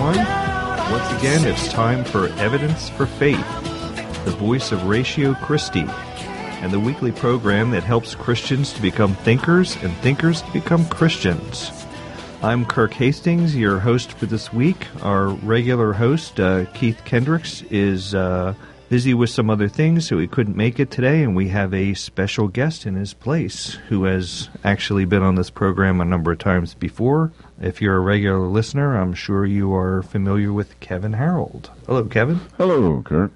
everyone. Once again, it's time for Evidence for Faith, the voice of Ratio Christi, and the weekly program that helps Christians to become thinkers and thinkers to become Christians. I'm Kirk Hastings, your host for this week. Our regular host, uh, Keith Kendricks, is uh, busy with some other things, so he couldn't make it today, and we have a special guest in his place who has actually been on this program a number of times before. If you're a regular listener, I'm sure you are familiar with Kevin Harold. Hello, Kevin. Hello, Kurt.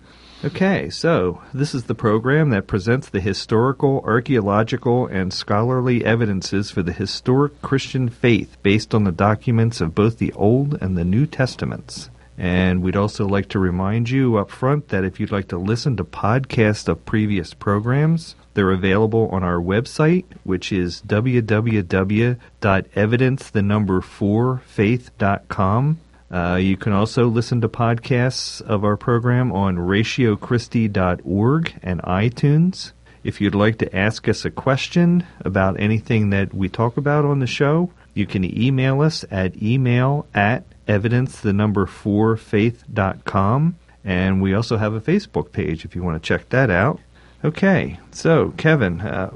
Okay, so this is the program that presents the historical, archaeological, and scholarly evidences for the historic Christian faith based on the documents of both the Old and the New Testaments. And we'd also like to remind you up front that if you'd like to listen to podcasts of previous programs, they're available on our website, which is www.evidence the number 4 faith.com. Uh, you can also listen to podcasts of our program on ratiochristi.org and iTunes. If you'd like to ask us a question about anything that we talk about on the show, you can email us at email at evidence the number 4 faith.com. And we also have a Facebook page if you want to check that out. Okay, so Kevin, uh,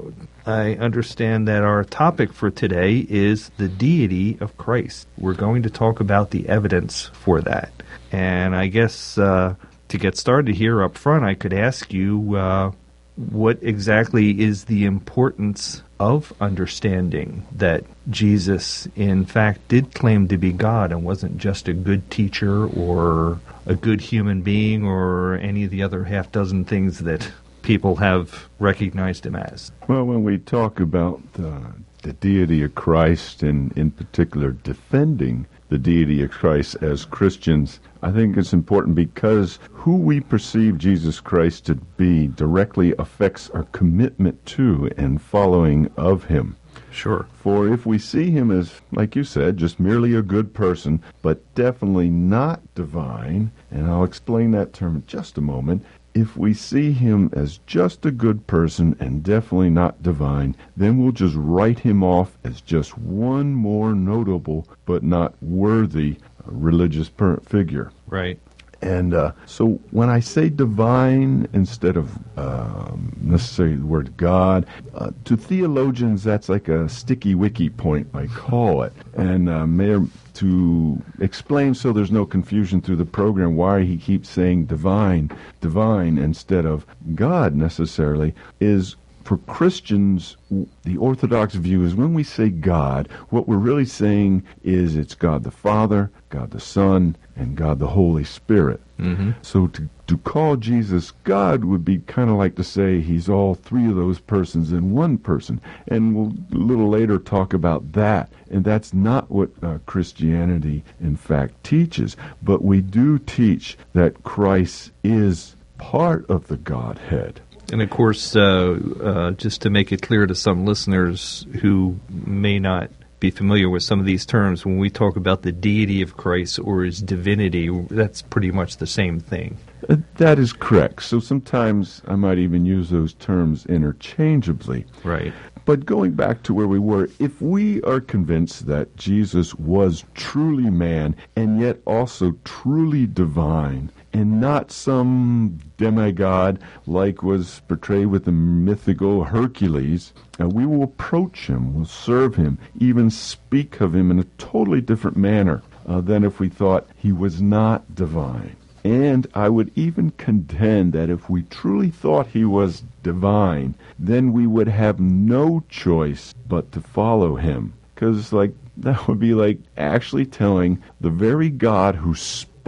I understand that our topic for today is the deity of Christ. We're going to talk about the evidence for that. And I guess uh, to get started here up front, I could ask you uh, what exactly is the importance of understanding that Jesus, in fact, did claim to be God and wasn't just a good teacher or a good human being or any of the other half dozen things that people have recognized him as. Well, when we talk about uh, the deity of Christ and, in particular, defending the deity of Christ as Christians, I think it's important because who we perceive Jesus Christ to be directly affects our commitment to and following of him. Sure. For if we see him as, like you said, just merely a good person, but definitely not divine, and I'll explain that term in just a moment, if we see him as just a good person and definitely not divine, then we'll just write him off as just one more notable but not worthy religious per- figure. Right. And uh, so when I say divine instead of um, necessarily the word God, uh, to theologians that's like a sticky wiki point, I call it. And uh, Mayor, to explain so there's no confusion through the program why he keeps saying divine, divine instead of God necessarily, is for Christians, the Orthodox view is when we say God, what we're really saying is it's God the Father, God the Son, and God the Holy Spirit. Mm-hmm. So to, to call Jesus God would be kind of like to say he's all three of those persons in one person. And we'll a little later talk about that. And that's not what uh, Christianity, in fact, teaches. But we do teach that Christ is part of the Godhead. And of course, uh, uh, just to make it clear to some listeners who may not be familiar with some of these terms, when we talk about the deity of Christ or his divinity, that's pretty much the same thing. Uh, that is correct. So sometimes I might even use those terms interchangeably. Right. But going back to where we were, if we are convinced that Jesus was truly man and yet also truly divine, and not some demigod like was portrayed with the mythical Hercules, uh, we will approach him, will serve him, even speak of him in a totally different manner uh, than if we thought he was not divine. And I would even contend that if we truly thought he was divine, then we would have no choice but to follow him. Because, like, that would be like actually telling the very God who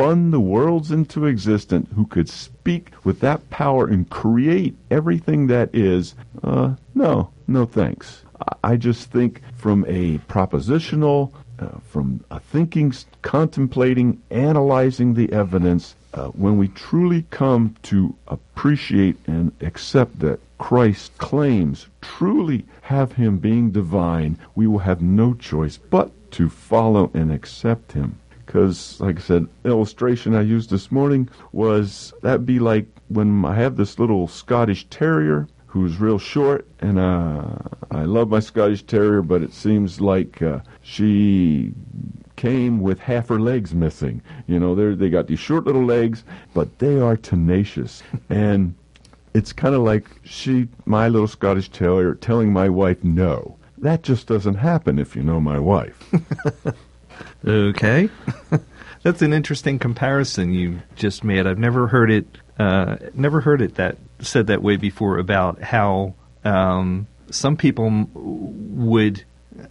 spun the worlds into existence, who could speak with that power and create everything that is, uh, no, no thanks. I just think from a propositional, uh, from a thinking, contemplating, analyzing the evidence, uh, when we truly come to appreciate and accept that Christ claims truly have him being divine, we will have no choice but to follow and accept him. Because, like I said, illustration I used this morning was that'd be like when I have this little Scottish Terrier who's real short, and uh, I love my Scottish Terrier, but it seems like uh, she came with half her legs missing. You know, they they got these short little legs, but they are tenacious, and it's kind of like she, my little Scottish Terrier, telling my wife no. That just doesn't happen if you know my wife. Okay. That's an interesting comparison you just made. I've never heard it uh, never heard it that said that way before about how um, some people would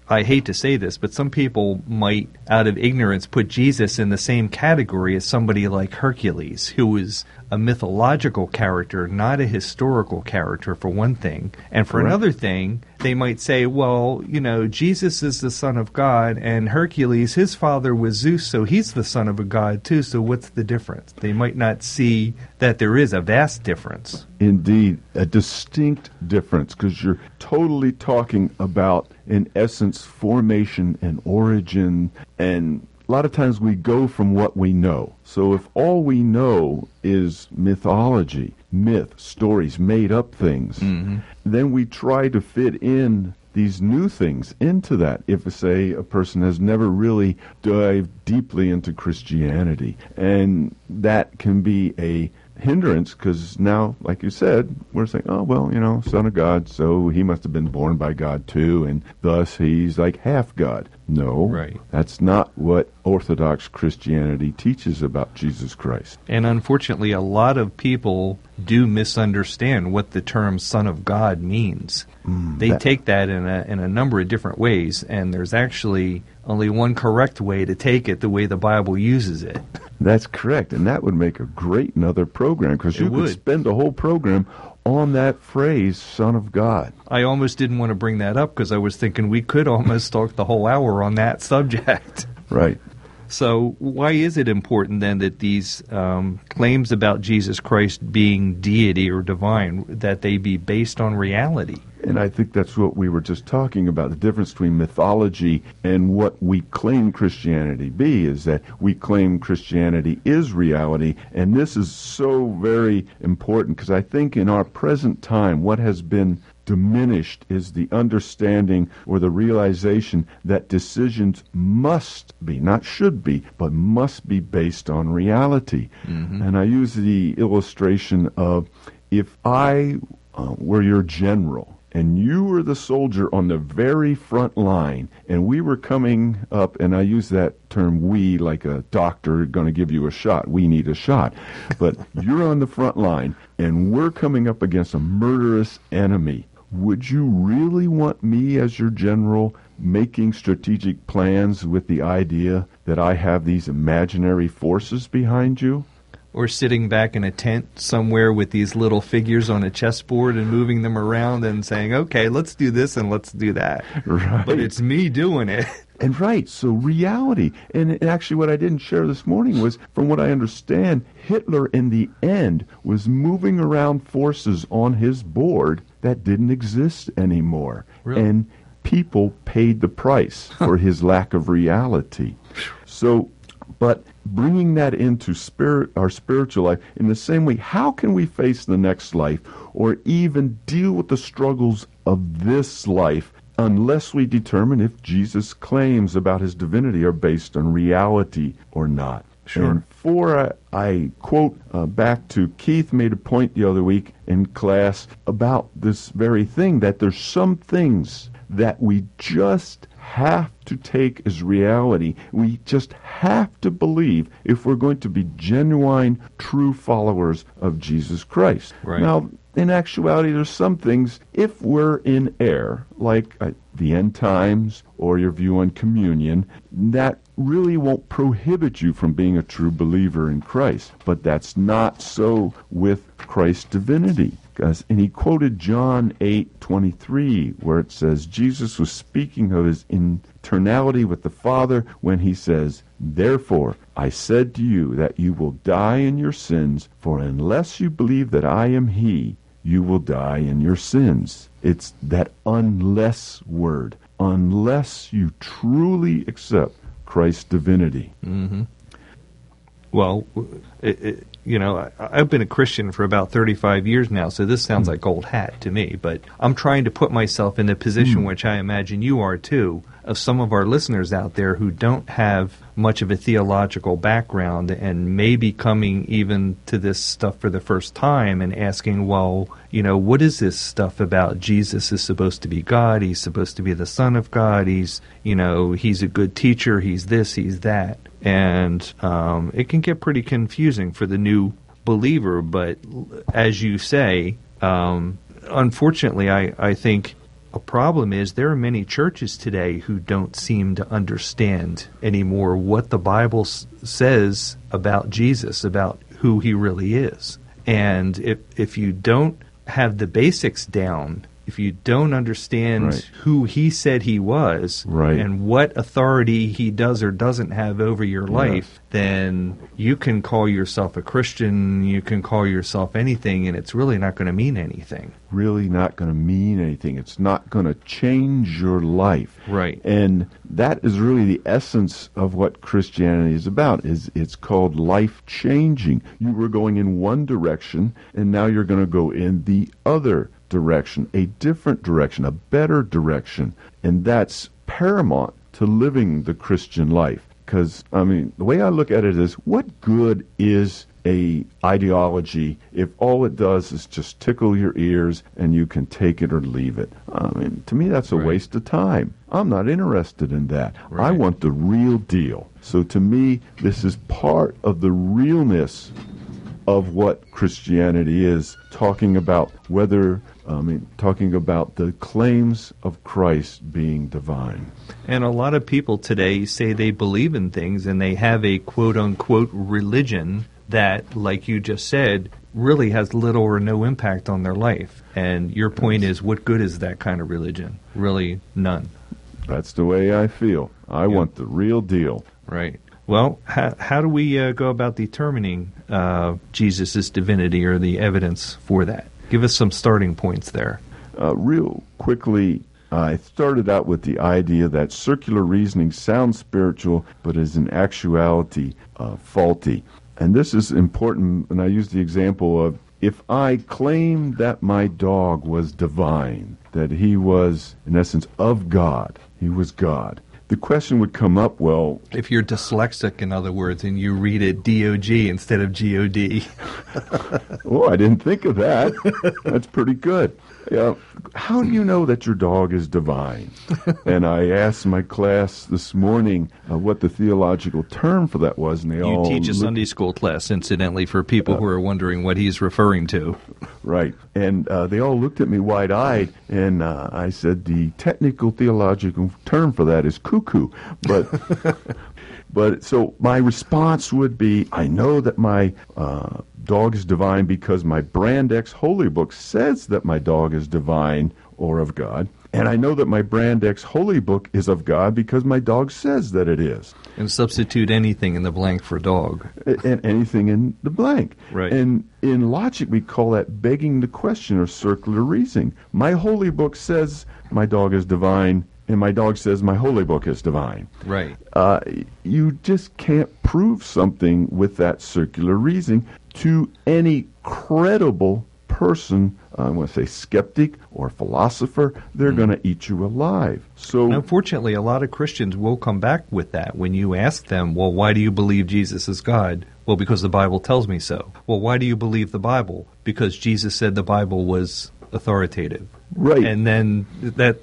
I hate to say this, but some people might, out of ignorance, put Jesus in the same category as somebody like Hercules, who is a mythological character, not a historical character, for one thing. And for Correct. another thing, they might say, well, you know, Jesus is the Son of God, and Hercules, his father was Zeus, so he's the Son of a God too, so what's the difference? They might not see that there is a vast difference. Indeed, a distinct difference because you're totally talking about, in essence, formation and origin. And a lot of times we go from what we know. So if all we know is mythology, myth, stories, made up things, mm-hmm. then we try to fit in these new things into that if say a person has never really dived deeply into christianity and that can be a hindrance because now, like you said, we're saying, oh, well, you know, Son of God, so he must have been born by God too, and thus he's like half God. No, Right. that's not what Orthodox Christianity teaches about Jesus Christ. And unfortunately, a lot of people do misunderstand what the term "Son of God" means. They that- take that in a in a number of different ways, and there's actually only one correct way to take it, the way the Bible uses it. That's correct, and that would make a great another program because you could would. spend a whole program on that phrase, Son of God. I almost didn't want to bring that up because I was thinking we could almost talk the whole hour on that subject. Right. So, why is it important then that these um, claims about Jesus Christ being deity or divine that they be based on reality? And I think that's what we were just talking about. The difference between mythology and what we claim Christianity be is that we claim Christianity is reality. And this is so very important because I think in our present time, what has been diminished is the understanding or the realization that decisions must be, not should be, but must be based on reality. And I use the illustration of if I uh, were your general and you were the soldier on the very front line and we were coming up and i use that term we like a doctor going to give you a shot. We need a shot. But you're on the front line and we're coming up against a murderous enemy. Would you really want me as your general making strategic plans with the idea that i have these imaginary forces behind you or sitting back in a tent somewhere with these little figures on a chessboard and moving them around and saying, "Okay, let's do this and let's do that." Right. But it's me doing it. And right, so reality. And actually, what I didn't share this morning was, from what I understand, Hitler in the end was moving around forces on his board that didn't exist anymore. Really? And people paid the price for his lack of reality. So, but bringing that into spirit, our spiritual life, in the same way, how can we face the next life or even deal with the struggles of this life unless we determine if Jesus' claims about his divinity are based on reality or not? Sure. And for I, I quote uh, back to Keith made a point the other week in class about this very thing that there's some things that we just have to take as reality. We just have to believe if we're going to be genuine, true followers of Jesus Christ. Right. Now, in actuality, there's some things, if we're in error, like uh, the end times or your view on communion, that really won't prohibit you from being a true believer in Christ. But that's not so with Christ's divinity. and he quoted John 8:23 where it says Jesus was speaking of his internality with the Father when he says, "Therefore I said to you that you will die in your sins, for unless you believe that I am he, you will die in your sins." It's that unless word. Unless you truly accept Christ's divinity. Mm-hmm. Well, it, it, you know, I, I've been a Christian for about 35 years now, so this sounds like old hat to me. But I'm trying to put myself in the position, which I imagine you are too, of some of our listeners out there who don't have much of a theological background and may be coming even to this stuff for the first time and asking, well, you know, what is this stuff about Jesus is supposed to be God? He's supposed to be the Son of God. He's, you know, he's a good teacher. He's this, he's that and um, it can get pretty confusing for the new believer. But as you say, um, unfortunately, I, I think a problem is there are many churches today who don't seem to understand anymore what the Bible s- says about Jesus, about who he really is. And if if you don't have the basics down, if you don't understand Right. who he said he was Right. and what authority he does or doesn't have over your life, then you can call yourself a Christian, you can call yourself anything, and it's really not going to mean anything. really not going to mean anything. It's not going to change your life. Right. And that is really the essence of what Christianity is about. Is it's called life changing. You were going in one direction and now you're going to go in the other direction, a different direction, a better direction. And that's paramount to living the Christian life. Because, I mean, the way I look at it is what good is a ideology if all it does is just tickle your ears and you can take it or leave it. I mean, to me, that's a Right. waste of time. I'm not interested in that. I want the real deal. So to me, this is part of the realness of what Christianity is, talking about whether, I mean, talking about the claims of Christ being divine. And a lot of people today say they believe in things and they have a quote unquote religion that, like you just said, really has little or no impact on their life. And your point is, what good is that kind of religion? Really, none. That's the way I feel. I want the real deal. Right. Well, how, how do we uh, go about determining uh, Jesus' divinity or the evidence for that? Give us some starting points there. Uh, real quickly, I started out with the idea that circular reasoning sounds spiritual, but is in actuality uh, faulty. And this is important, and I use the example of if I claim that my dog was divine, that he was, in essence, of God, he was God, the question would come up well, If you're dyslexic, in other words, and you read it DOG instead of GOD, Oh, I didn't think of that. That's pretty good. Yeah. How do you know that your dog is divine? And I asked my class this morning uh, what the theological term for that was, and they you all teach a looked- Sunday school class, incidentally, for people who are wondering what he's referring to. right, and uh, they all looked at me wide-eyed, and uh, I said the technical theological term for that is cuckoo, but. But so my response would be I know that my uh, dog is divine because my Brand X Holy Book says that my dog is divine or of God. And I know that my Brand X Holy Book is of God because my dog says that it is. And substitute anything in the blank for dog. And anything in the blank. Right. And in logic, we call that begging the question or circular reasoning. My Holy Book says my dog is divine, and my dog says my Holy Book is divine. Right. uh, you just can't prove something with that circular reasoning to any credible person. uh, I want to say skeptic or philosopher. They're going to eat you alive. So Unfortunately, a lot of Christians will come back with that when you ask them, well, why do you believe Jesus is God? Well, because the Bible tells me so. Well, why do you believe the Bible? Because Jesus said the Bible was authoritative. Right. And then that,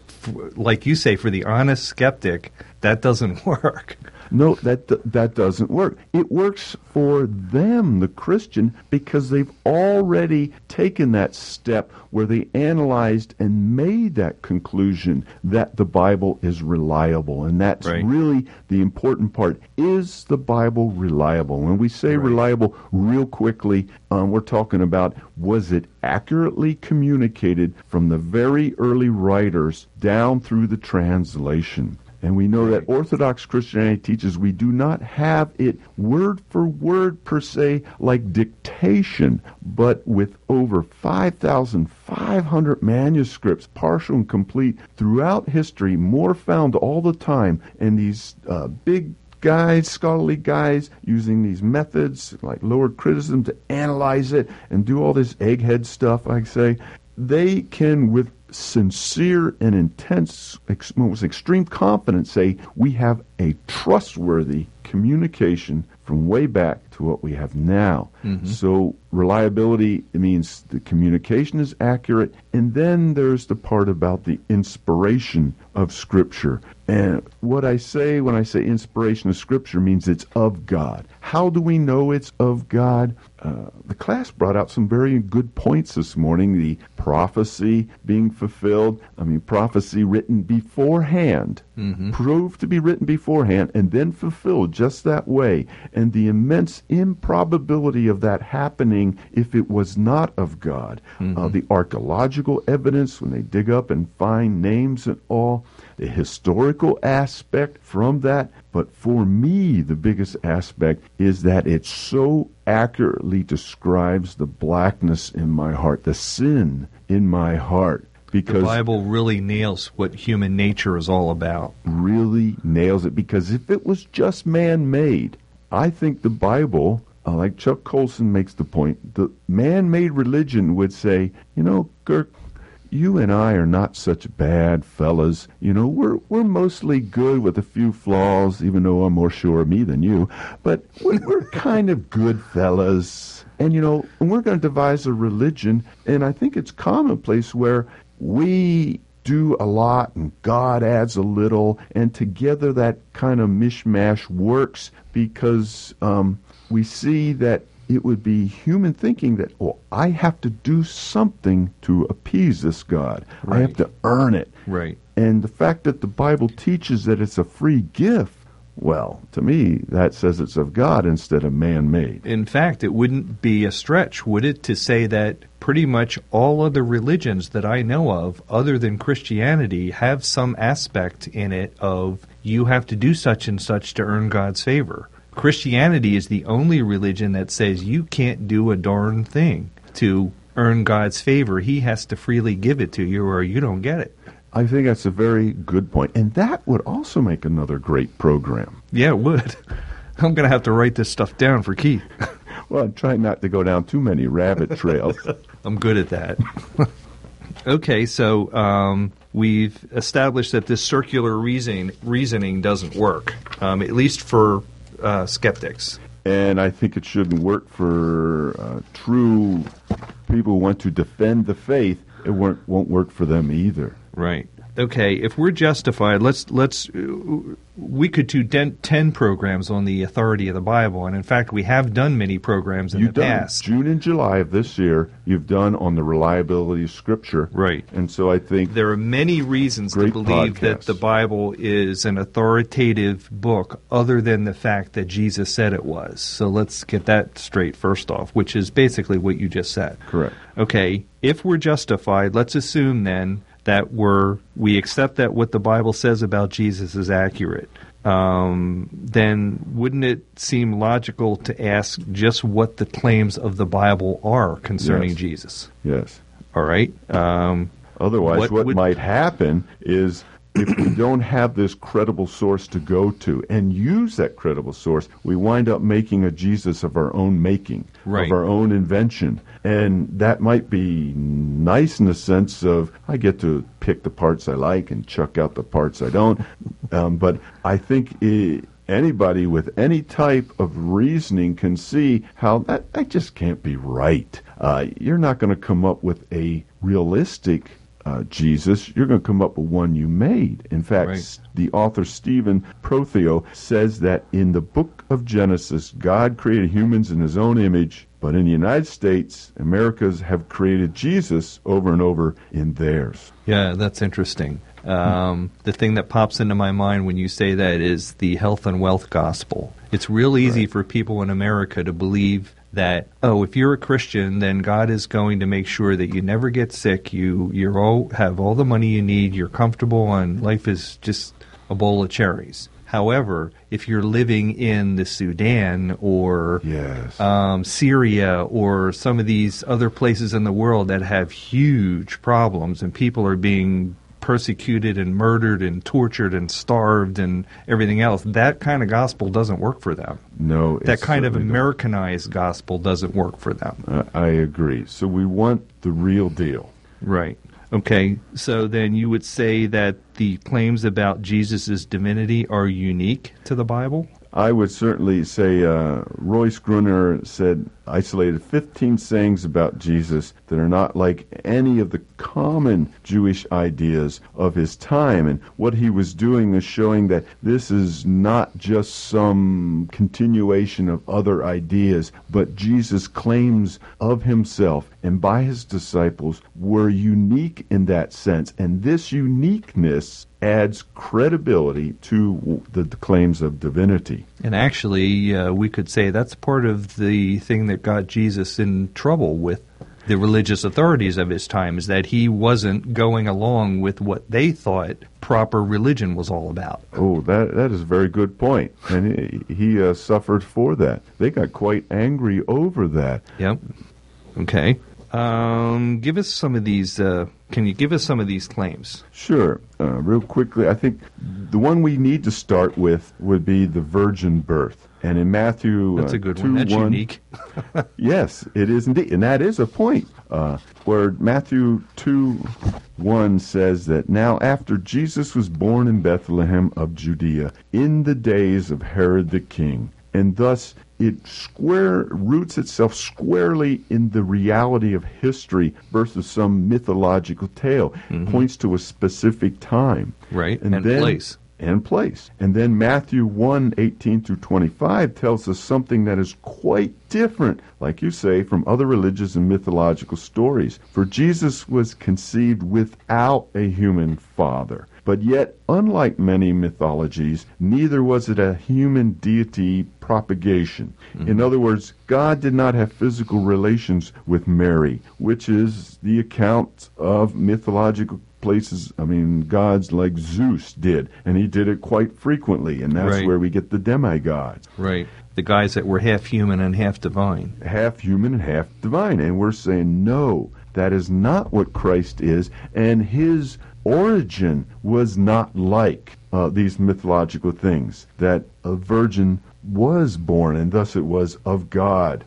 like you say, for the honest skeptic, that doesn't work. No, that that doesn't work. It works for them, the Christian, because they've already taken that step where they analyzed and made that conclusion that the Bible is reliable, and that's Right. really the important part. Is the Bible reliable? When we say Right. reliable, real quickly, um, we're talking about was it accurately communicated from the very early writers down through the translation? And we know that Orthodox Christianity teaches we do not have it word for word per se like dictation, but with over 5,500 manuscripts, partial and complete, throughout history, more found all the time, and these uh, big guys, scholarly guys, using these methods like lower criticism to analyze it and do all this egghead stuff, I say, they can, with sincere and intense, ex- with extreme confidence, say we have a trustworthy communication from way back to what we have now. Mm-hmm. So reliability it means the communication is accurate, and then there's the part about the inspiration of Scripture. And what I say when I say inspiration of Scripture means it's of God. How do we know it's of God? Uh, the class brought out some very good points this morning. The prophecy being fulfilled. I mean, prophecy written beforehand, proved to be written beforehand, and then fulfilled just that way. And the immense improbability of that happening if it was not of God. Uh, the archaeological evidence, when they dig up and find names and all, the historical aspect from that. But for me, the biggest aspect is that it so accurately describes the blackness in my heart, the sin in my heart. Because the Bible really nails what human nature is all about. really nails it because if it was just man made, I think the Bible, uh, like Chuck Colson makes the point, the man made religion would say, you know, Kirk, you and I are not such bad fellas. You know, we're we're mostly good with a few flaws, even though I'm more sure of me than you. But we're, we're kind of good fellas. And you know, we're going to devise a religion, and I think it's commonplace where we do a lot and God adds a little, and together that kind of mishmash works because um, we see that it would be human thinking that, oh, I have to do something to appease this God. I have to earn it. Right. And the fact that the Bible teaches that it's a free gift, well, to me, that says it's of God instead of man made. In fact, it wouldn't be a stretch, would it, to say that pretty much all other religions that I know of, other than Christianity, have some aspect in it of you have to do such and such to earn God's favor. Christianity is the only religion that says you can't do a darn thing to earn God's favor. He has to freely give it to you or you don't get it. I think that's a very good point. And that would also make another great program. Yeah, it would. I'm going to have to write this stuff down for Keith. Well, I'm trying not to go down too many rabbit trails. I'm good at that. okay, so um, we've established that this circular reasoning reasoning doesn't work, um, at least for uh, skeptics. and I think it shouldn't work for uh, true people who want to defend the faith. It won't, won't work for them either. Right. Okay, if we're justified, let's let's uh, we could do ten programs on the authority of the Bible, and in fact, we have done many programs in You've the done past. June and July of this year. You've done on the reliability of Scripture, Right. And so I think There are many reasons to believe that the Bible is an authoritative book, other than the fact that Jesus said it was. So let's get that straight first off, which is basically what you just said. correct. Okay, if we're justified, let's assume then that we're we accept that what the Bible says about Jesus is accurate. Um, then wouldn't it seem logical to ask just what the claims of the Bible are concerning Yes. Jesus? Yes. All right. Um, Otherwise, What what, would- might happen is if we don't have this credible source to go to and use that credible source, we wind up making a Jesus of our own making, Right. of our own invention. And that might be nice in the sense of I get to pick the parts I like and chuck out the parts I don't. Um, but I think i anybody with any type of reasoning can see how that, that just can't be right. Uh, you're not going to come up with a realistic uh, Jesus, you're going to come up with one you made. In fact, Right. the author Stephen Prothero says that in the book of Genesis, God created humans in his own image, but in the United States, Americas have created Jesus over and over in theirs. Yeah, that's interesting. Um, the thing that pops into my mind when you say that is the health and wealth gospel. It's real easy for people in America to believe that oh, if you're a Christian, then God is going to make sure that you never get sick. You you all have all the money you need. You're comfortable, and life is just a bowl of cherries. However, if you're living in the Sudan or Yes. um, Syria or some of these other places in the world that have huge problems and people are being persecuted and murdered and tortured and starved and everything else, that kind of gospel doesn't work for them. no, that kind of certainly don't. Americanized gospel doesn't work for them. Uh, I agree. So we want the real deal. Right. Okay. So then you would say that the claims about Jesus' divinity are unique to the Bible? I would certainly say uh, Royce Gruenler said isolated 15 sayings about Jesus that are not like any of the common Jewish ideas of his time. And what he was doing is showing that this is not just some continuation of other ideas, but Jesus' claims of himself and by his disciples were unique in that sense. And this uniqueness adds credibility to the claims of divinity. And actually, uh, we could say that's part of the thing that got Jesus in trouble with the religious authorities of his time is that he wasn't going along with what they thought proper religion was all about. Oh, that that is a very good point, and he, he uh, suffered for that. They got quite angry over that. Yep. Okay. Um, give us some of these. Uh, can you give us some of these claims? Sure, uh, real quickly, I think the one we need to start with would be the virgin birth. And in Matthew, That's uh, a good 2, one. That's 1, unique. Yes, it is indeed. And that is a point uh, where Matthew 2 1 says that now after Jesus was born in Bethlehem of Judea in the days of Herod the king, and thus it square roots itself squarely in the reality of history versus some mythological tale. Mm-hmm. Points to a specific time. Right, And, and then, place. and place. And then Matthew 1 18 through 25 tells us something that is quite different, like you say, from other religious and mythological stories. For Jesus was conceived without a human father. But yet, unlike many mythologies, neither was it a human deity propagation. In mm-hmm. other words, God did not have physical relations with Mary, which is the account of mythological places, I mean, gods like Zeus did, and he did it quite frequently, and that's Right. where we get the demigods, Right. The guys that were half human and half divine. half human and half divine. And we're saying, no, that is not what Christ is, and his origin was not like uh, these mythological things, that a virgin was born, and thus it was of God.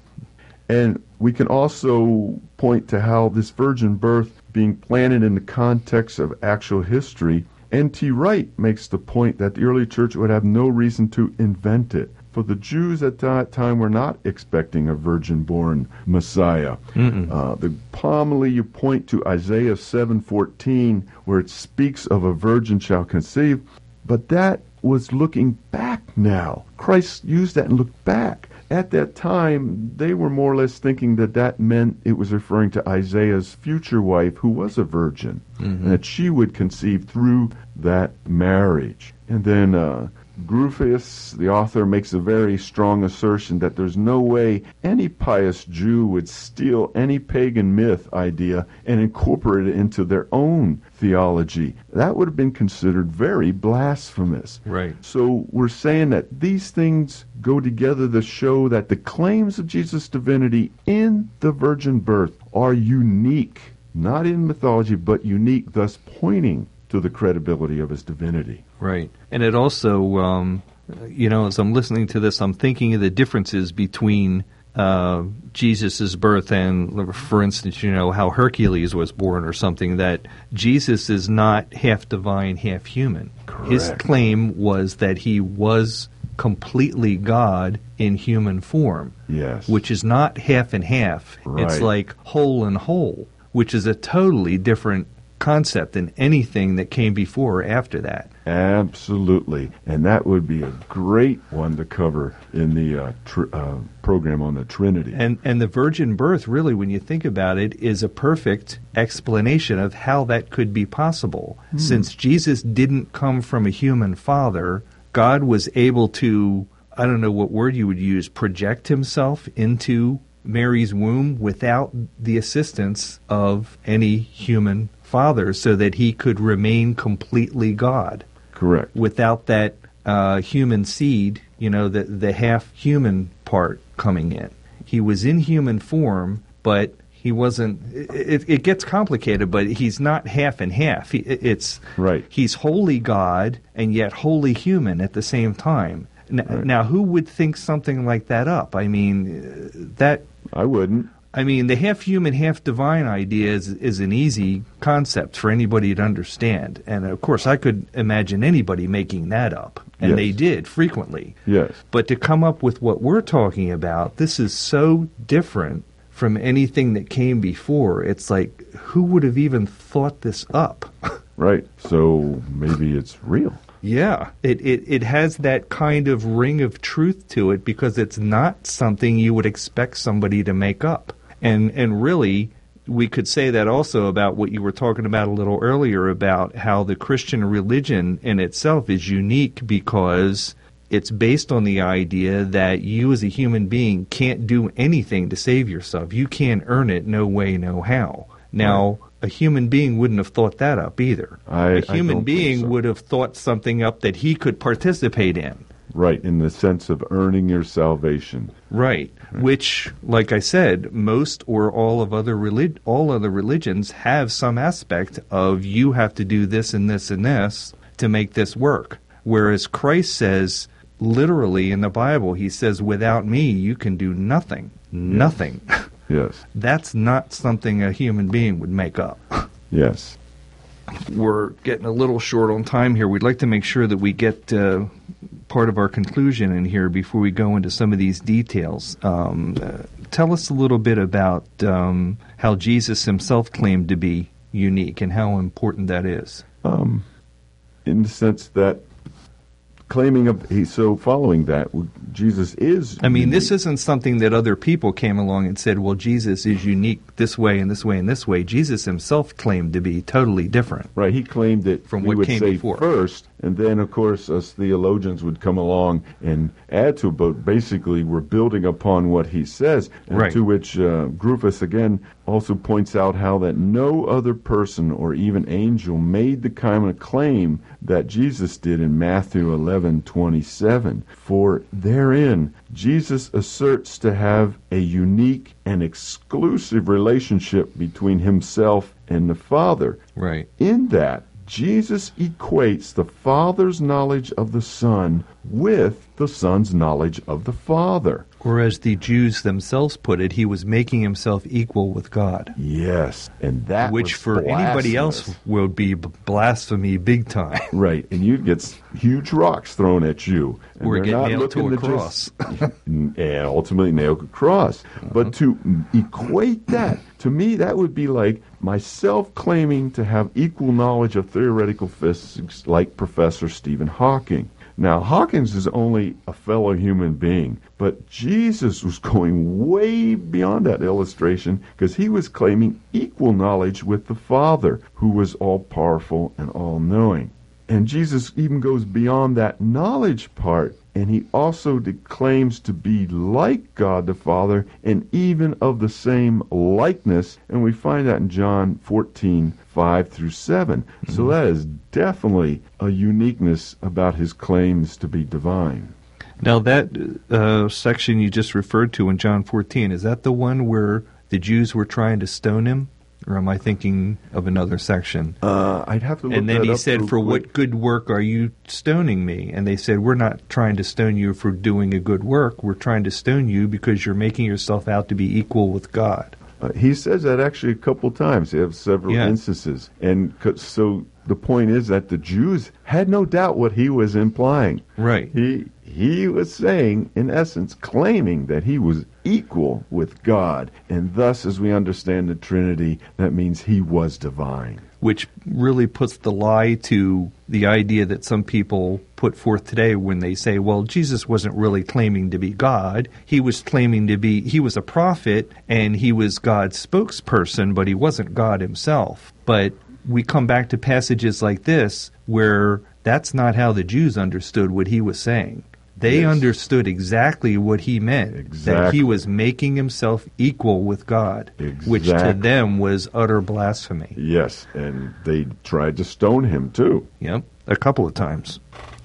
And we can also point to how this virgin birth being planted in the context of actual history. N.T. Wright makes the point that the early church would have no reason to invent it. For the Jews at that time were not expecting a virgin born Messiah. Uh, the homily you point to Isaiah 7:14, where it speaks of a virgin shall conceive, but that was looking back now. Christ used that and looked back. At that time, they were more or less thinking that that meant it was referring to Isaiah's future wife, who was a virgin, and that she would conceive through that marriage. And then uh, Grufius, the author, makes a very strong assertion that there's no way any pious Jew would steal any pagan myth idea and incorporate it into their own theology. That would have been considered very blasphemous. Right. So we're saying that these things go together to show that the claims of Jesus' divinity in the virgin birth are unique, not in mythology, but unique, thus pointing to the credibility of his divinity. Right. And it also, um, you know, as I'm listening to this, I'm thinking of the differences between uh, Jesus' birth and, for instance, you know, how Hercules was born or something, that Jesus is not half divine, half human. His claim was that he was completely God in human form, Yes. which is not half and half. Right. It's like whole and whole, which is a totally different concept than anything that came before or after that. Absolutely. And that would be a great one to cover in the uh, tr- uh, program on the Trinity. And and the virgin birth, really, when you think about it, is a perfect explanation of how that could be possible. Since Jesus didn't come from a human father, God was able to I don't know what word you would use, project himself into Mary's womb without the assistance of any human father so that he could remain completely God Correct. without that uh, human seed, you know, the the half human part coming in. He was in human form, but he wasn't. It, it gets complicated, but he's not half and half. He, it's Right. He's wholly God and yet wholly human at the same time. N- Right. Now, who would think something like that up? I mean, uh, that I wouldn't. I mean, the half human, half divine idea is, is an easy concept for anybody to understand. And of course, I could imagine anybody making that up. And Yes. they did frequently. Yes. But to come up with what we're talking about, this is so different from anything that came before. It's like, who would have even thought this up? Right. So maybe it's real. Yeah, it, it it has that kind of ring of truth to it because it's not something you would expect somebody to make up. And and really we could say that also about what you were talking about a little earlier about how the Christian religion in itself is unique because it's based on the idea that you as a human being can't do anything to save yourself. You can't earn it no way, no how. Now, a human being wouldn't have thought that up either. I- a human being so. would have thought something up that he could participate in. Right. In the sense of earning your salvation. Right. Which, like I said, most or all of other relig- all other religions have some aspect of you have to do this and this and this to make this work. Whereas Christ says, literally in the Bible, he says, "Without me, you can do nothing. Nothing." Yes. That's not something a human being would make up. Yes. we're getting a little short on time here. We'd like to make sure that we get uh, part of our conclusion in here before we go into some of these details. Um, uh, tell us a little bit about um, how Jesus himself claimed to be unique and how important that is. Um, in the sense that claiming of he so following that Jesus is. I mean, this isn't something that other people came along and said, well, Jesus is unique this way and this way and this way. Jesus himself claimed to be totally different. Right, he claimed it From we what would came say before. first, and then of course us theologians would come along and add to it. But basically, we're building upon what he says, and Right. to which uh, Grufus again also points out how that no other person or even angel made the kind of claim that Jesus did in Matthew eleven twenty seven. For therein Jesus asserts to have a unique and exclusive relationship between himself and the Father. Right. In that, Jesus equates the Father's knowledge of the Son with the Son's knowledge of the Father. Or as the Jews themselves put it, he was making himself equal with God. Yes, and that which for anybody else would be b- blasphemy big time. Right, and you'd get huge rocks thrown at you. And Or get not nailed to a cross. just- and ultimately nailed to a cross. Uh-huh. But to equate that, to me, that would be like myself claiming to have equal knowledge of theoretical physics like Professor Stephen Hawking. Now, Hawkins is only a fellow human being, but Jesus was going way beyond that illustration because he was claiming equal knowledge with the Father, who was all powerful and all knowing. And Jesus even goes beyond that knowledge part, and he also claims to be like God the Father and even of the same likeness. And we find that in John 14, 5 through 7. So that is definitely a uniqueness about his claims to be divine. Now, that uh, section you just referred to in John 14, is that the one where the Jews were trying to stone him? Or am I thinking of another section? Uh, I'd have to look and then he said, For quick. what good work are you stoning me? And they said, We're not trying to stone you for doing a good work. We're trying to stone you because you're making yourself out to be equal with God. Uh, he says that actually a couple times. They have several Yeah. instances, and so the point is that the Jews had no doubt what he was implying. Right. He he was saying, in essence, claiming that he was equal with God, and thus, as we understand the Trinity, that means he was divine. which really puts the lie to the idea that some people put forth today when they say, well, Jesus wasn't really claiming to be God. He was claiming to be, he was a prophet and he was God's spokesperson, but he wasn't God himself. But we come back to passages like this where that's not how the Jews understood what he was saying. They Yes. understood exactly what he meant. That he was making himself equal with God, which to them was utter blasphemy. Yes, and they tried to stone him too. Yep, a couple of times.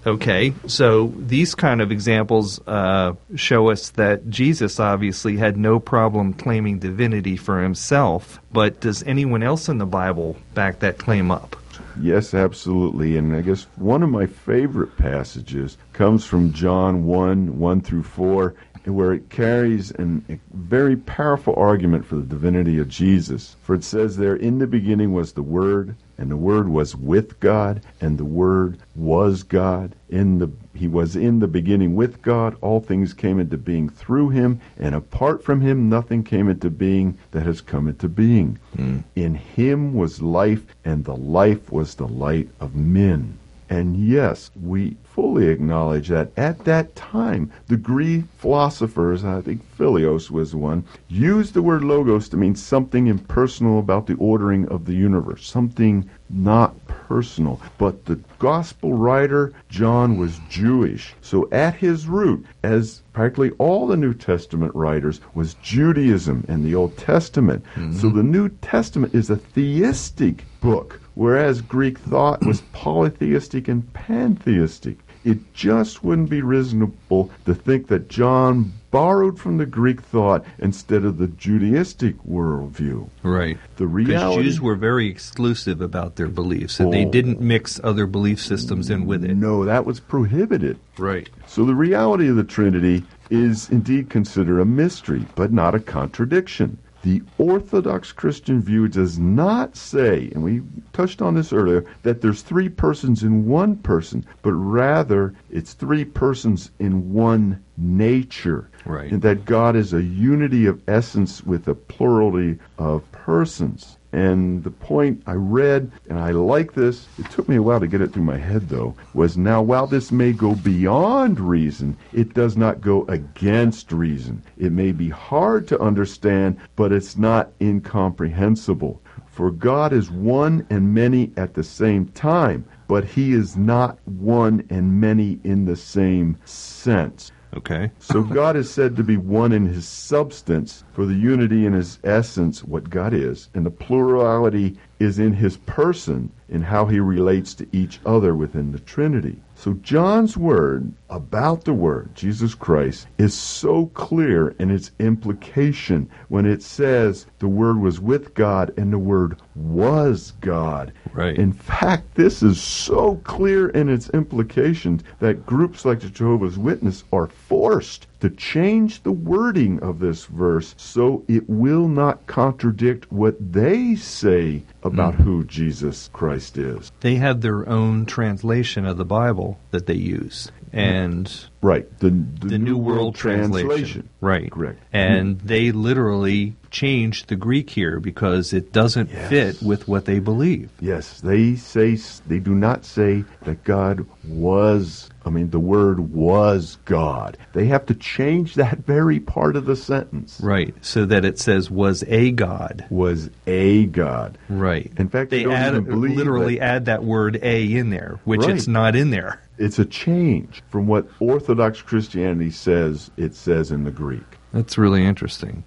Okay, so these kind of examples uh, show us that Jesus obviously had no problem claiming divinity for himself, but does anyone else in the Bible back that claim up? Yes, absolutely. And I guess one of my favorite passages comes from John 1 1 through 4, where it carries an, a very powerful argument for the divinity of Jesus. For it says there, In the beginning was the Word, and the Word was with God, and the Word was God. In the he was in the beginning with God. All things came into being through him, and apart from him, nothing came into being that has come into being. Hmm. In him was life, and the life was the light of men. And yes, we fully acknowledge that at that time, the Greek philosophers, I think Philios was one, used the word logos to mean something impersonal about the ordering of the universe, something not personal. But the gospel writer, John, was Jewish. So at his root, as practically all the New Testament writers, was Judaism and the Old Testament. Mm-hmm. So the New Testament is a theistic book, whereas Greek thought was polytheistic and pantheistic. It just wouldn't be reasonable to think that John borrowed from the Greek thought instead of the Judaistic worldview. Right. The Because reality Jews were very exclusive about their beliefs, and they Oh. didn't mix other belief systems in with it. No, that was prohibited. Right. So the reality of the Trinity is indeed considered a mystery, but not a contradiction. The Orthodox Christian view does not say, and we touched on this earlier, that there's three persons in one person, but rather it's three persons in one nature. Right. And that God is a unity of essence with a plurality of persons. And the point I read, and I like this, it took me a while to get it through my head though, was now while this may go beyond reason, it does not go against reason. It may be hard to understand, but it's not incomprehensible. For God is one and many at the same time, but he is not one and many in the same sense. Okay. So God is said to be one in his substance, for the unity in his essence, what God is, and the plurality is in his person, in how he relates to each other within the Trinity. So John's word about the Word, Jesus Christ, is so clear in its implication when it says the Word was with God and the Word was God. Right. In fact, this is so clear in its implications that groups like the Jehovah's Witness are forced to change the wording of this verse so it will not contradict what they say about mm. who Jesus Christ is. They had their own translation of the Bible that they use, and Right. The, the, the New World Translation. Right. Correct. And they literally changed the Greek here because it doesn't Yes. fit with what they believe. Yes, they say they do not say that God was. I mean, the word was God. They have to change that very part of the sentence. Right. So that it says was a God. Was a God. Right. In fact, they they add, literally that- add that word a in there, which Right. it's not in there. It's a change from what Orthodox Christianity says it says in the Greek. That's really interesting.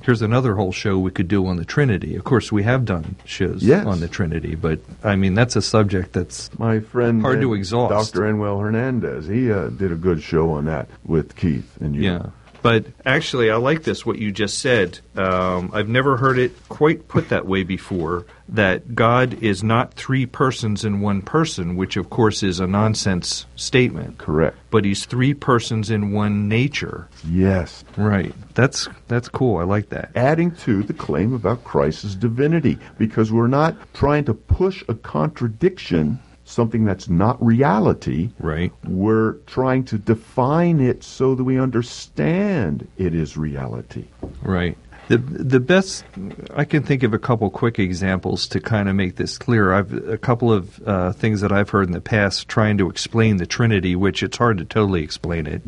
Here's another whole show we could do on the Trinity. Of course, we have done shows Yes. on the Trinity, but I mean that's a subject that's My friend Hard to exhaust. Dr. Enwell Hernandez, he uh, did a good show on that with Keith and you. Yeah. But actually, I like this, what you just said. Um, I've never heard it quite put that way before that God is not three persons in one person, which of course is a nonsense statement, Correct. but he's three persons in one nature. Yes. Right. That's that's cool. I like that. adding to the claim about Christ's divinity because we're not trying to push a contradiction, something that's not reality. Right. We're trying to define it so that we understand it is reality. Right. The the best I can think of a couple quick examples to kind of make this clear. I've a couple of uh, things that I've heard in the past trying to explain the Trinity, which it's hard to totally explain it.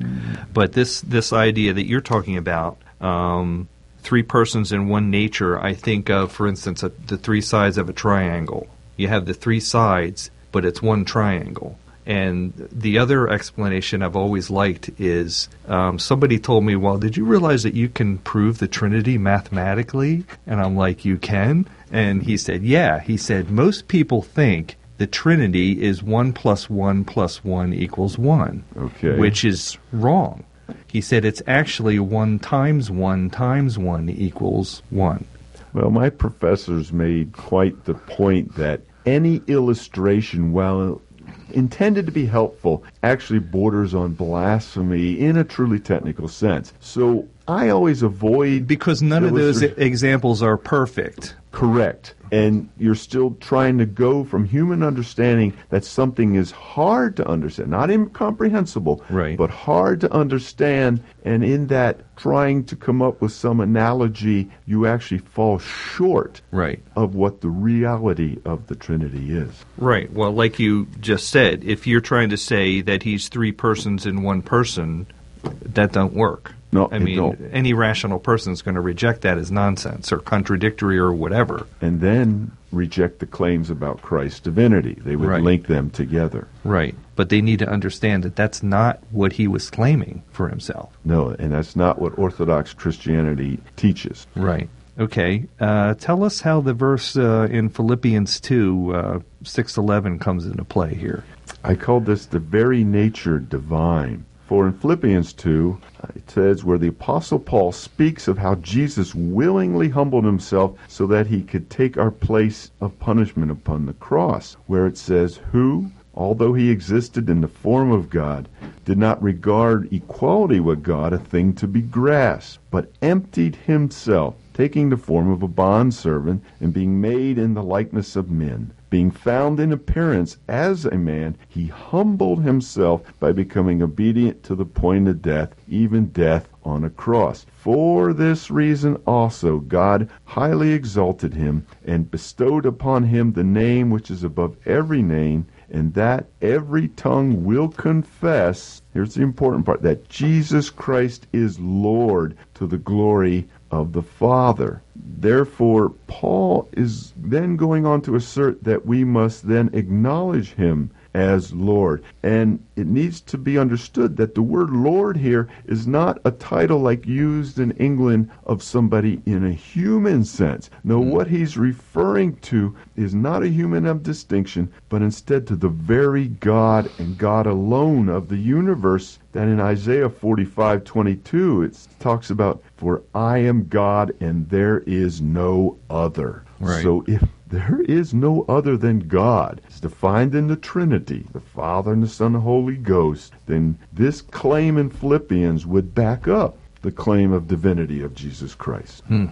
But this this idea that you're talking about, um, three persons in one nature, I think of, for instance, a, the three sides of a triangle. You have the three sides, but it's one triangle. And the other explanation I've always liked is um, somebody told me, Well, did you realize that you can prove the Trinity mathematically? And I'm like, You can? And he said, Yeah. He said, Most people think the Trinity is 1 plus 1 plus 1 equals 1, Okay. which is wrong. He said it's actually 1 times 1 times 1 equals 1. Well, my professors made quite the point that any illustration, while intended to be helpful, actually borders on blasphemy in a truly technical sense. So I always avoid Because none of those examples are perfect. Correct. And you're still trying to go from human understanding that something is hard to understand, not incomprehensible, Right. but hard to understand. And in that, trying to come up with some analogy, you actually fall short Right. of what the reality of the Trinity is. Right. Well, like you just said, if you're trying to say that he's three persons in one person, that don't work. No, I mean, don't. any rational person is going to reject that as nonsense or contradictory or whatever. And then reject the claims about Christ's divinity. They would Right. link them together. Right. But they need to understand that that's not what he was claiming for himself. No, and that's not what Orthodox Christianity teaches. Right. Okay. Uh, tell us how the verse uh, in Philippians 2, uh, 611 comes into play here. I call this the very nature divine. For in Philippians 2, uh, it says, where the Apostle Paul speaks of how Jesus willingly humbled himself so that he could take our place of punishment upon the cross, where it says, Who, although he existed in the form of God, did not regard equality with God a thing to be grasped, but emptied himself, taking the form of a bondservant and being made in the likeness of men. Being found in appearance as a man, he humbled himself by becoming obedient to the point of death, even death on a cross. For this reason also God highly exalted him and bestowed upon him the name which is above every name, and that every tongue will confess, here's the important part, that Jesus Christ is Lord to the glory of the Father. Therefore, Paul is then going on to assert that we must then acknowledge him as Lord. And it needs to be understood that the word Lord here is not a title like used in England of somebody in a human sense. No, hmm. what he's referring to is not a human of distinction, but instead to the very God and God alone of the universe that in Isaiah 45:22 it talks about for I am God and there is no other. Right. So if there is no other than God, it's defined in the Trinity, the Father and the Son and the Holy Ghost, then this claim in Philippians would back up the claim of divinity of Jesus Christ. Hmm.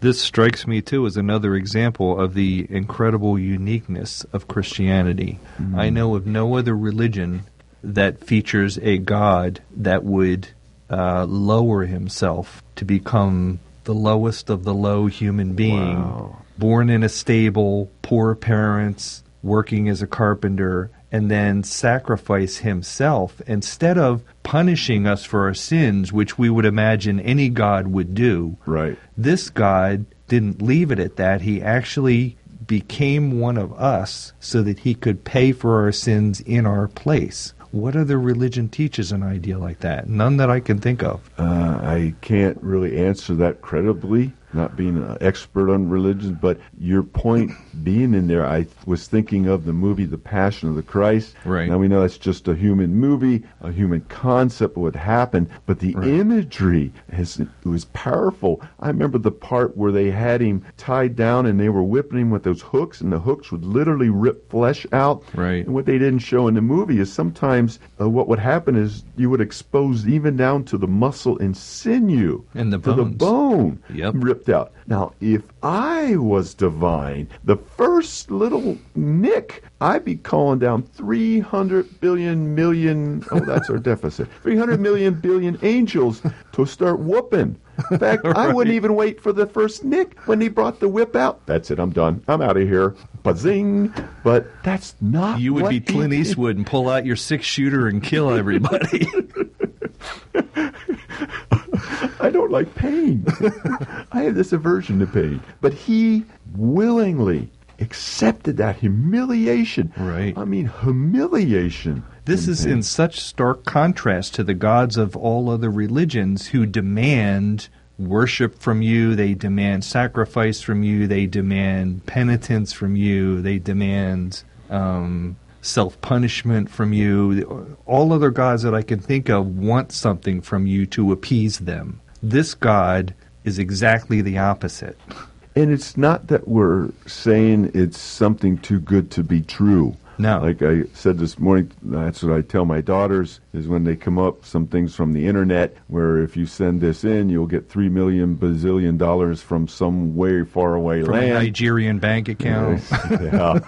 This strikes me too as another example of the incredible uniqueness of Christianity. Hmm. I know of no other religion that features a God that would uh, lower himself to become the lowest of the low human being, Wow. born in a stable, poor parents, working as a carpenter, and then sacrifice himself instead of punishing us for our sins, which we would imagine any God would do. Right. This God didn't leave it at that. He actually became one of us so that he could pay for our sins in our place. What other religion teaches an idea like that? None that I can think of. Uh, I can't really answer that credibly, not being an expert on religion, but your point being in there, I was thinking of the movie The Passion of the Christ. Right. Now we know that's just a human movie, a human concept of what happened, but the imagery has, it was powerful. I remember the part where they had him tied down and they were whipping him with those hooks, and the hooks would literally rip flesh out. Right. And what they didn't show in the movie is sometimes uh, what would happen is you would expose even down to the muscle and sinew And the to the bones. bone. Yep. Rip ripped out. Now, if I was divine, the first little nick, I'd be calling down 300 billion million, oh, that's our deficit, 300 million billion angels to start whooping. In fact, I wouldn't even wait for the first nick when he brought the whip out. That's it, I'm done. I'm out of here. Bazing. But that's not You would be Clint. Eastwood and pull out your six shooter and kill everybody. I don't like pain. I have this aversion to pain. But he willingly accepted that humiliation. Right. I mean, humiliation. This is in such stark contrast to the gods of all other religions who demand worship from you, they demand sacrifice from you, they demand penitence from you, they demand um, self punishment from you. All other gods that I can think of want something from you to appease them. This God is exactly the opposite. And it's not that we're saying it's something too good to be true. No. Like I said this morning, that's what I tell my daughters is when they come up some things from the internet where if you send this in, you'll get three million bazillion dollars from some way far away From a land. Nigerian bank account. yeah.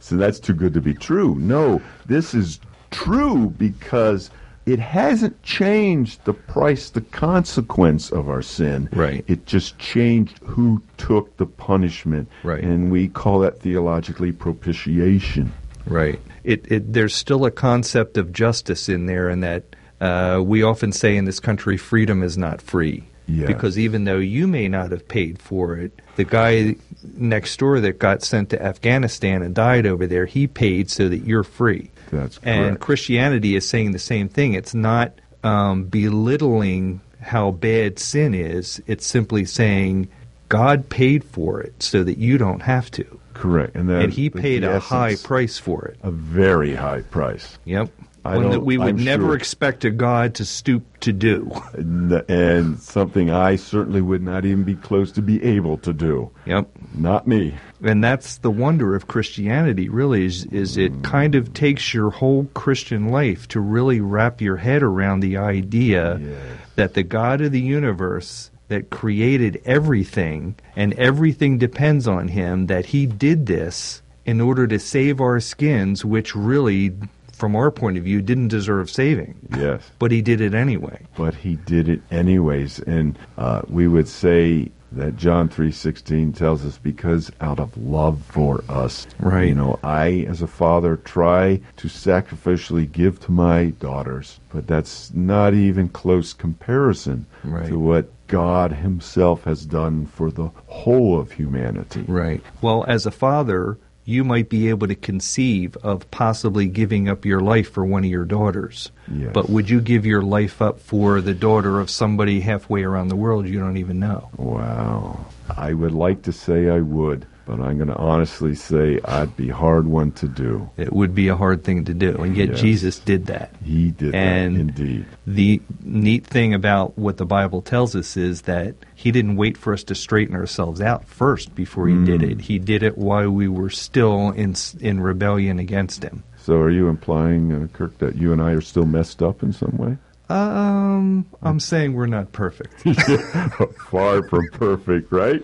So that's too good to be true. No, this is true because it hasn't changed the price, the consequence of our sin. Right. It just changed who took the punishment. Right. And we call that theologically propitiation. Right. It, it there's still a concept of justice in there, and that uh, we often say in this country, freedom is not free. Yes. Because even though you may not have paid for it, the guy next door that got sent to Afghanistan and died over there, he paid so that you're free. That's And. Christianity is saying the same thing. It's not um, belittling how bad sin is. It's simply saying God paid for it so that you don't have to. Correct. And, that, and he paid a high price for it. A very high price. Yep. I One that we would I'm never sure. expect a God to stoop to do. And something I certainly would not even be close to be able to do. Yep. Not me. And that's the wonder of Christianity, really, is, is it kind of takes your whole Christian life to really wrap your head around the idea Yes. that the God of the universe that created everything and everything depends on him, that he did this in order to save our skins, which really, from our point of view, didn't deserve saving. Yes. But he did it anyway. but he did it anyways and uh, we would say that John 3:16 tells us because out of love for us Right. you know I as a father try to sacrificially give to my daughters but that's not even close comparison Right. to what God himself has done for the whole of humanity Right. Well, as a father, you might be able to conceive of possibly giving up your life for one of your daughters. Yes. But would you give your life up for the daughter of somebody halfway around the world you don't even know? wow I would like to say I would but I'm going to honestly say I'd be hard one to do It would be a hard thing to do. And yet Yes. Jesus did that. he did And that indeed The neat thing about what the Bible tells us is that he didn't wait for us to straighten ourselves out first before he did Mm. it. He did it while we were still in in rebellion against him. So are you implying, uh, Kirk, that you and I are still messed up in some way? Um, I'm saying we're not perfect. Far from perfect, right?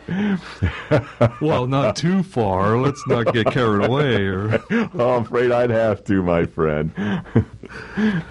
well, not too far. Let's not get carried away. Or, Oh, I'm afraid I'd have to, my friend.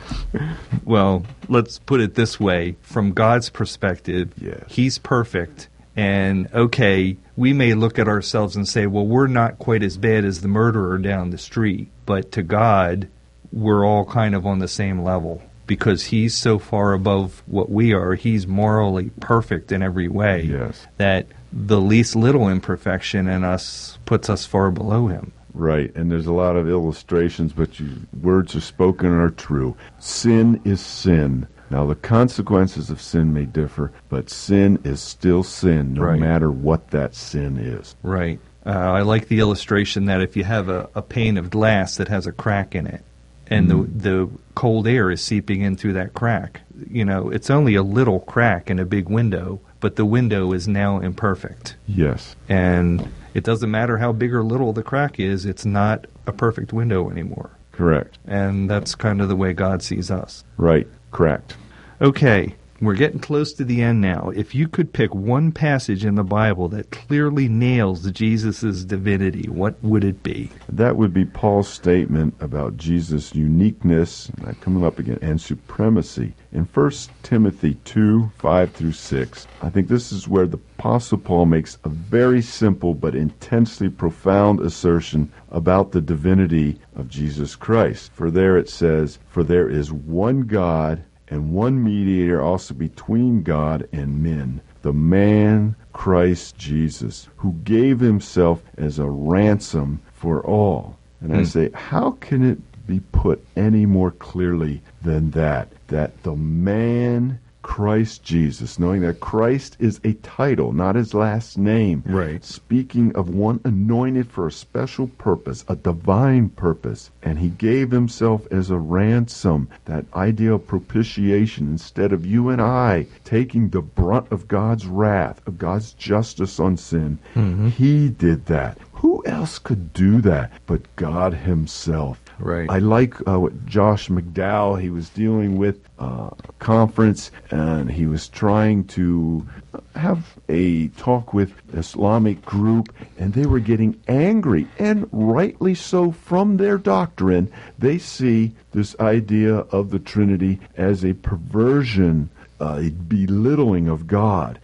well, let's put it this way: from God's perspective, Yes. He's perfect. And okay, we may look at ourselves and say, "Well, we're not quite as bad as the murderer down the street," but to God, we're all kind of on the same level because He's so far above what we are. He's morally perfect in every way. Yes. that the least little imperfection in us puts us far below him. Right, and there's a lot of illustrations, but you, words are spoken are true. Sin is sin. Now, the consequences of sin may differ, but sin is still sin, no Right. matter what that sin is. Right. Uh, I like the illustration that if you have a, a pane of glass that has a crack in it, and the mm-hmm. the cold air is seeping in through that crack, you know, it's only a little crack in a big window, but the window is now imperfect. Yes, And it doesn't matter how big or little the crack is, it's not a perfect window anymore. correct. And that's kind of the way God sees us. Right, correct. Okay, We're getting close to the end now. If you could pick one passage in the Bible that clearly nails Jesus' divinity, what would it be? That would be Paul's statement about Jesus' uniqueness, coming up again, and supremacy. In 1 Timothy 2 5 through 6, I think this is where the Apostle Paul makes a very simple but intensely profound assertion about the divinity of Jesus Christ. For there it says, For there is one God and one mediator also between God and men, the man Christ Jesus, who gave himself as a ransom for all. And I Hmm. say, how can it be put any more clearly than that? That the man Christ Jesus, knowing that Christ is a title, not his last name. Right. Speaking of one anointed for a special purpose, a divine purpose. And he gave himself as a ransom, that idea of propitiation, instead of you and I taking the brunt of God's wrath, of God's justice on sin. Mm-hmm. He did that. Who else could do that but God Himself? Right. I like uh, what Josh McDowell, he was dealing with uh, a conference and he was trying to have a talk with Islamic group and they were getting angry and rightly so from their doctrine. They see this idea of the Trinity as a perversion, uh, a belittling of God.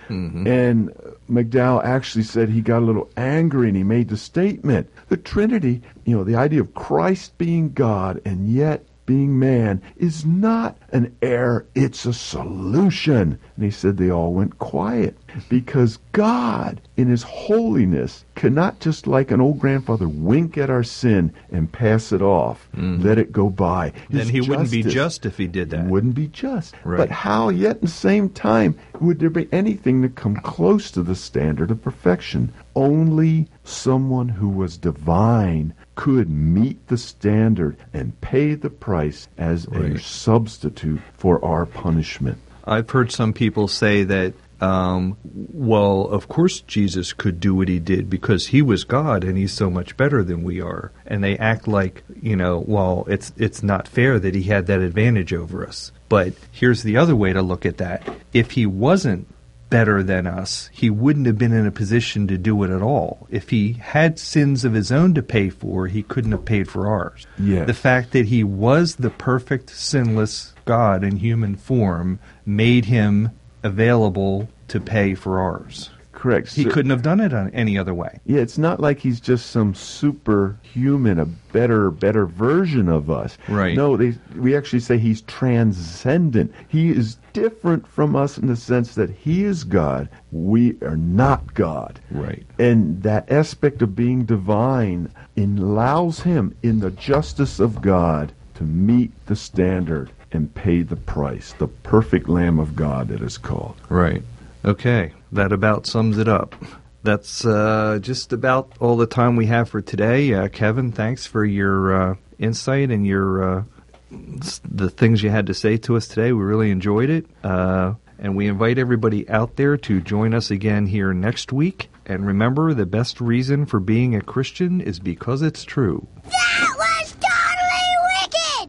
And McDowell actually said he got a little angry and he made the statement the Trinity, you know, the idea of Christ being God and yet being man is not an error, it's a solution. And he said they all went quiet because God, in his holiness, cannot just like an old grandfather wink at our sin and pass it off, mm. let it go by. Then he wouldn't be just if he did that. Wouldn't be just. Right. But how yet at the same time would there be anything to come close to the standard of perfection? Only someone who was divine could meet the standard and pay the price as a substitute for our punishment. I've heard some people say that, um, well, of course Jesus could do what he did because he was God and he's so much better than we are. And they act like, you know, well, it's it's not fair that he had that advantage over us. But here's the other way to look at that. If he wasn't better than us, he wouldn't have been in a position to do it at all. If he had sins of his own to pay for, he couldn't have paid for ours. Yes. The fact that he was the perfect, sinless God in human form made him available to pay for ours. Correct. He So- couldn't have done it on any other way. Yeah, it's not like he's just some superhuman, a better, better version of us. Right. No, they, we actually say he's transcendent. He is different from us in the sense that he is God. We are not God. Right. And that aspect of being divine allows him, in the justice of God, to meet the standard and pay the price. The perfect Lamb of God, it is called. Right. Okay. That about sums it up. That's uh, just about all the time we have for today. Uh, Kevin, thanks for your uh, insight and your uh, the things you had to say to us today. We really enjoyed it. Uh, and we invite everybody out there to join us again here next week. And remember, the best reason for being a Christian is because it's true.